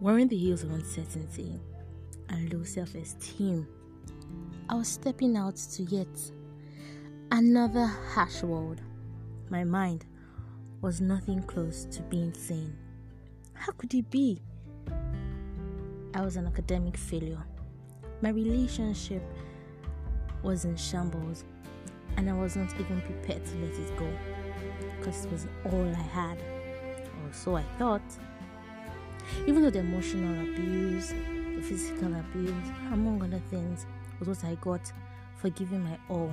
Wearing the heels of uncertainty and low self esteem, I was stepping out to yet another harsh world. My mind was nothing close to being sane. How could it be? I was an academic failure. My relationship was in shambles, and I was not even prepared to let it go because it was all I had, or so I thought. Even though the emotional abuse, the physical abuse, among other things, was what I got for giving my all.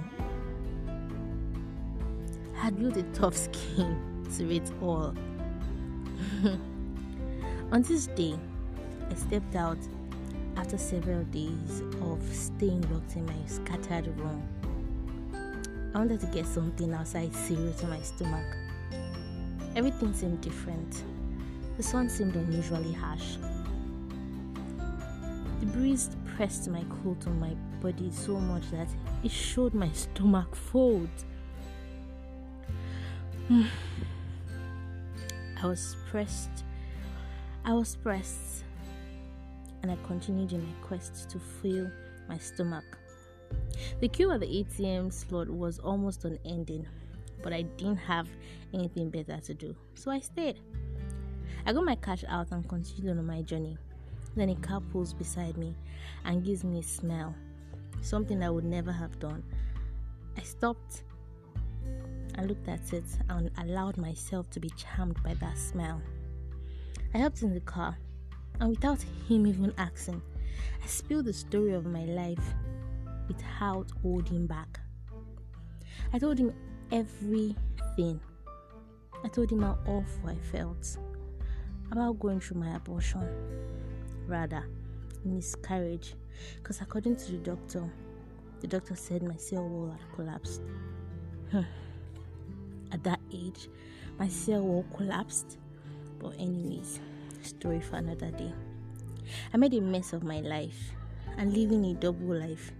I had built a tough skin to it all. On this day, I stepped out after several days of staying locked in my scattered room. I wanted to get something outside cereal to my stomach. Everything seemed different. The sun seemed unusually harsh. The breeze pressed my coat on my body so much that it showed my stomach folds. I was pressed. I was pressed, and I continued in my quest to fill my stomach. The queue at the ATM slot was almost unending, but I didn't have anything better to do, so I stayed. I got my cash out and continued on my journey. Then a car pulls beside me and gives me a smell, something I would never have done. I stopped and looked at it and allowed myself to be charmed by that smell. I helped in the car, and without him even asking, I spilled the story of my life without holding back. I told him everything. I told him how awful I felt about going through my abortion, rather, miscarriage, because according to the doctor, the doctor said my cell wall had collapsed. At that age, my cell wall collapsed. But, anyways, story for another day. I made a mess of my life and living a double life.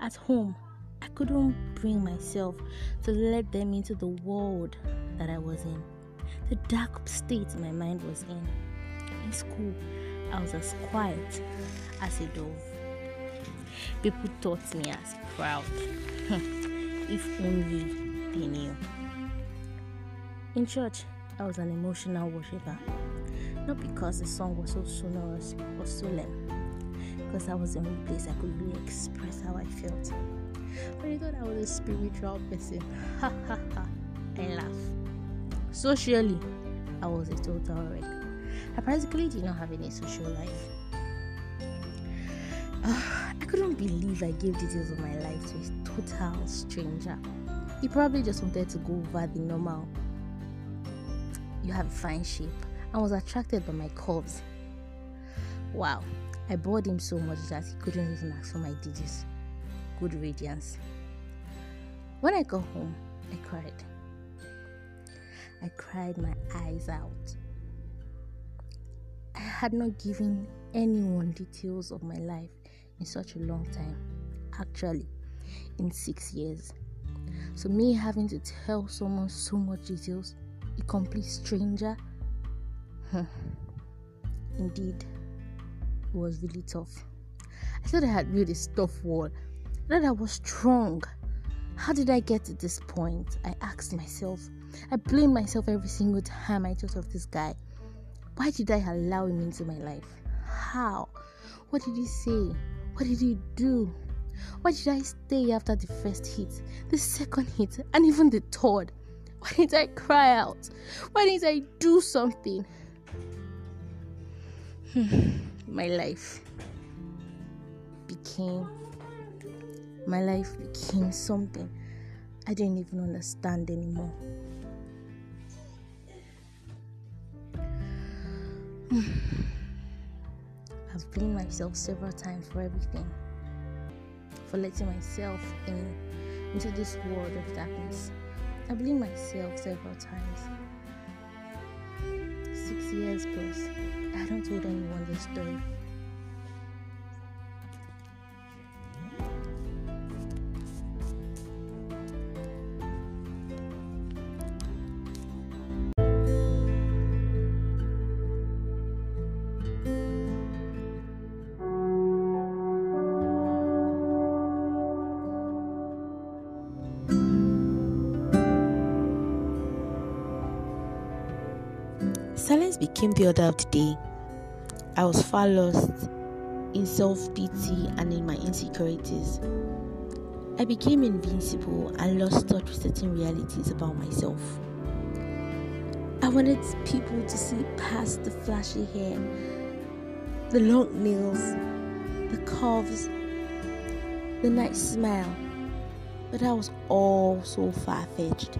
At home, I couldn't bring myself to let them into the world that I was in the dark state my mind was in. In school, I was as quiet as a dove. People thought me as proud. if only they knew. In church, I was an emotional worshiper. Not because the song was so sonorous or solemn, because I was the only place I could really express how I felt. But I thought I was a spiritual person. Ha ha ha. I laugh. Socially, I was a total wreck. I practically did not have any social life. Uh, I couldn't believe I gave details of my life to a total stranger. He probably just wanted to go over the normal. You have a fine shape I was attracted by my curves. Wow, I bored him so much that he couldn't even ask for my digits. Good radiance. When I got home, I cried. I cried my eyes out. I had not given anyone details of my life in such a long time. Actually, in six years. So, me having to tell someone so much details, a complete stranger, indeed, it was really tough. I thought I had built a tough wall, that I was strong. How did I get to this point? I asked myself. I blame myself every single time I thought of this guy. Why did I allow him into my life? How? What did he say? What did he do? Why did I stay after the first hit, the second hit, and even the third? Why did I cry out? Why didn't I do something? Hmm, my life became my life became something I didn't even understand anymore. I've blamed myself several times for everything, for letting myself in into this world of darkness. I blame myself several times. Six years plus, I do not told anyone this story. Silence became the order of the day. I was far lost in self pity and in my insecurities. I became invincible and lost touch with certain realities about myself. I wanted people to see past the flashy hair, the long nails, the curves, the nice smile, but I was all so far fetched.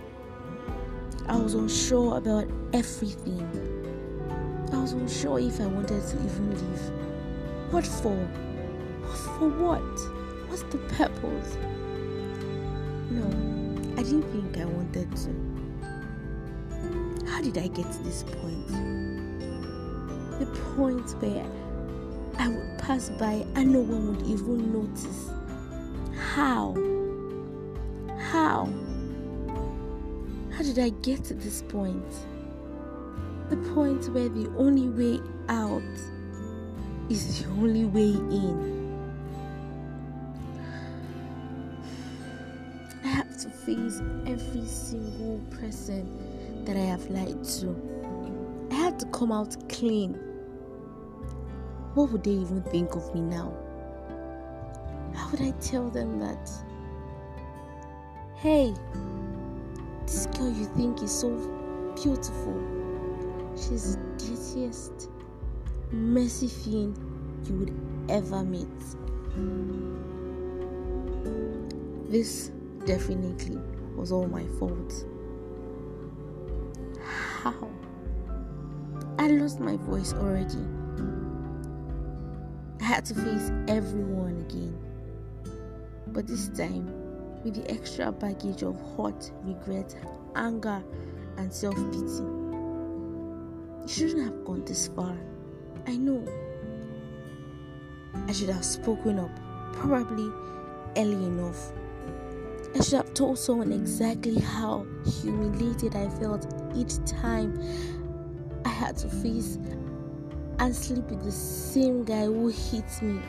I was unsure about everything. I was unsure if I wanted to even leave. What for? For what? What's the purpose? No, I didn't think I wanted to. How did I get to this point? The point where I would pass by and no one would even notice. How? How? How did I get to this point? The point where the only way out is the only way in. I have to face every single person that I have lied to. I have to come out clean. What would they even think of me now? How would I tell them that? Hey, this girl you think is so beautiful. She's the dirtiest, messy thing you would ever meet. This definitely was all my fault. How? I lost my voice already. I had to face everyone again. But this time, with the extra baggage of hurt, regret, anger, and self pity. You shouldn't have gone this far. I know. I should have spoken up, probably early enough. I should have told someone exactly how humiliated I felt each time I had to face and sleep with the same guy who hit me.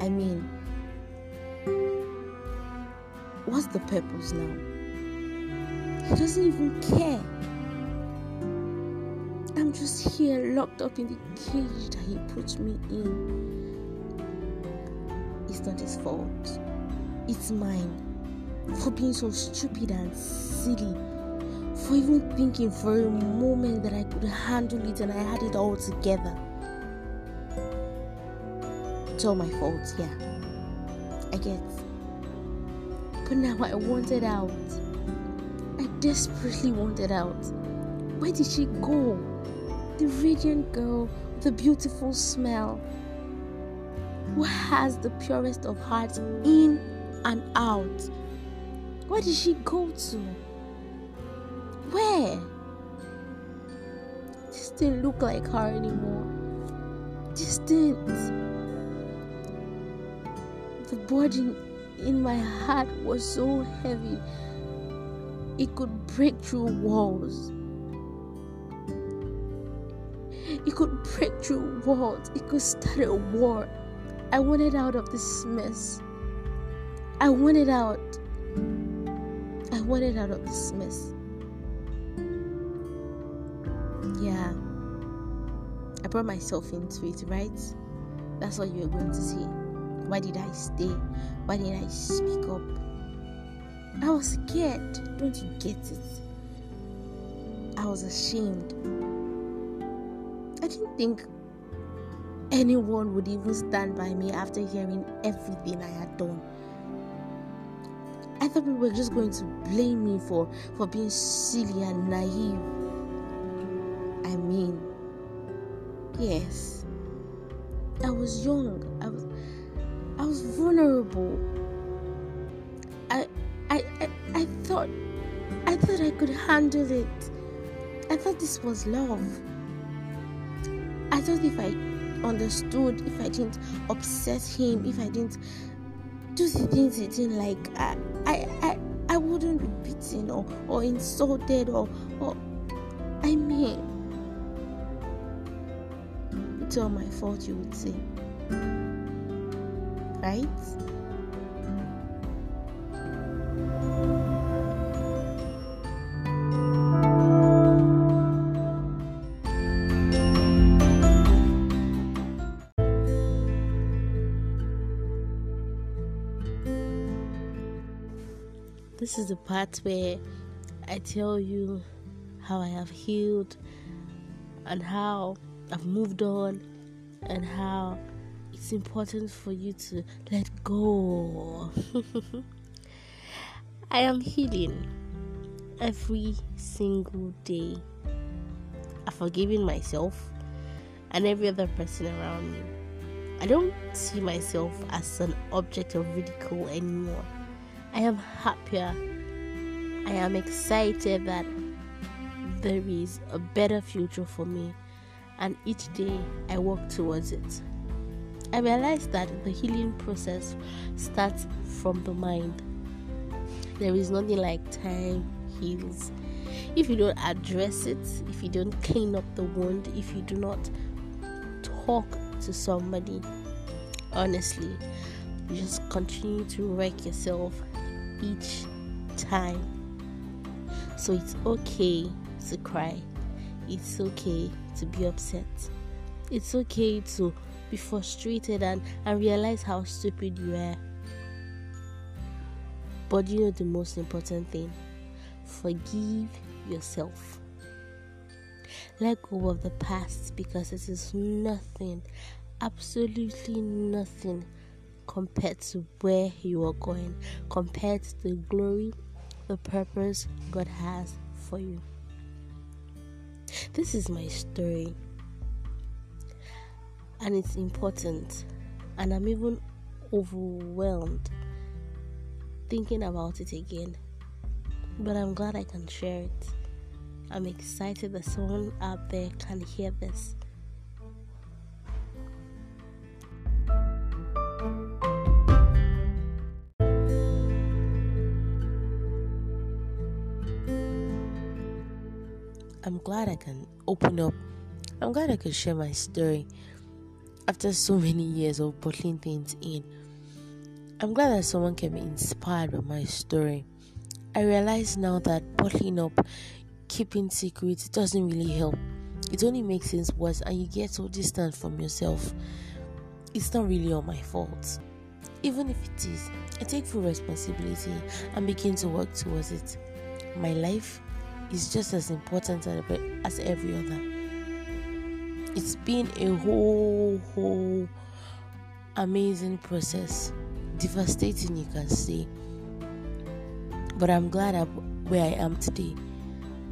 I mean, what's the purpose now? He doesn't even care. Here locked up in the cage that he put me in. It's not his fault. It's mine. For being so stupid and silly. For even thinking for a moment that I could handle it and I had it all together. It's all my fault, yeah. I get. But now I wanted out. I desperately wanted out. Where did she go? The radiant girl with a beautiful smell. Who has the purest of hearts in and out? Where did she go to? Where? This didn't look like her anymore. This didn't. The burden in my heart was so heavy it could break through walls. Break through walls. It could start a war. I wanted out of this mess. I wanted out. I wanted out of this mess. Yeah. I brought myself into it, right? That's what you were going to say. Why did I stay? Why did I speak up? I was scared. Don't you get it? I was ashamed. I didn't think anyone would even stand by me after hearing everything I had done. I thought people were just going to blame me for, for being silly and naive. I mean, yes, I was young. I was I was vulnerable. I I I, I thought I thought I could handle it. I thought this was love. I thought if I understood, if I didn't upset him, if I didn't do the things he didn't like, I I I, I wouldn't be beaten or, or insulted or or I mean it's all my fault you would say. Right? This is the part where I tell you how I have healed and how I've moved on and how it's important for you to let go. I am healing every single day. I've forgiven myself and every other person around me. I don't see myself as an object of ridicule anymore. I am happier. I am excited that there is a better future for me, and each day I work towards it. I realize that the healing process starts from the mind. There is nothing like time heals. If you don't address it, if you don't clean up the wound, if you do not talk to somebody honestly, you just continue to wreck yourself each time. So it's okay to cry, it's okay to be upset, it's okay to be frustrated and, and realize how stupid you are. But you know the most important thing forgive yourself. Let go of the past because it is nothing, absolutely nothing compared to where you are going, compared to the glory, the purpose God has for you. This is my story and it's important. And I'm even overwhelmed thinking about it again. But I'm glad I can share it. I'm excited that someone out there can hear this. I'm glad I can open up. I'm glad I can share my story after so many years of bottling things in. I'm glad that someone can be inspired by my story. I realize now that bottling up, keeping secrets doesn't really help. It only makes things worse and you get so distant from yourself. It's not really all my fault. Even if it is, I take full responsibility and begin to work towards it. My life is just as important as every other. It's been a whole whole amazing process devastating you can say. But i'm glad I'm where i am today.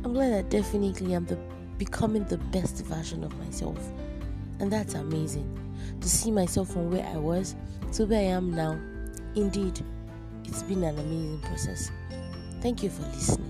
I'm glad that definitely i'm the becoming the best version of myself. And that's amazing to see myself from where i was to where i am now. Indeed it's been an amazing process. Thank you for listening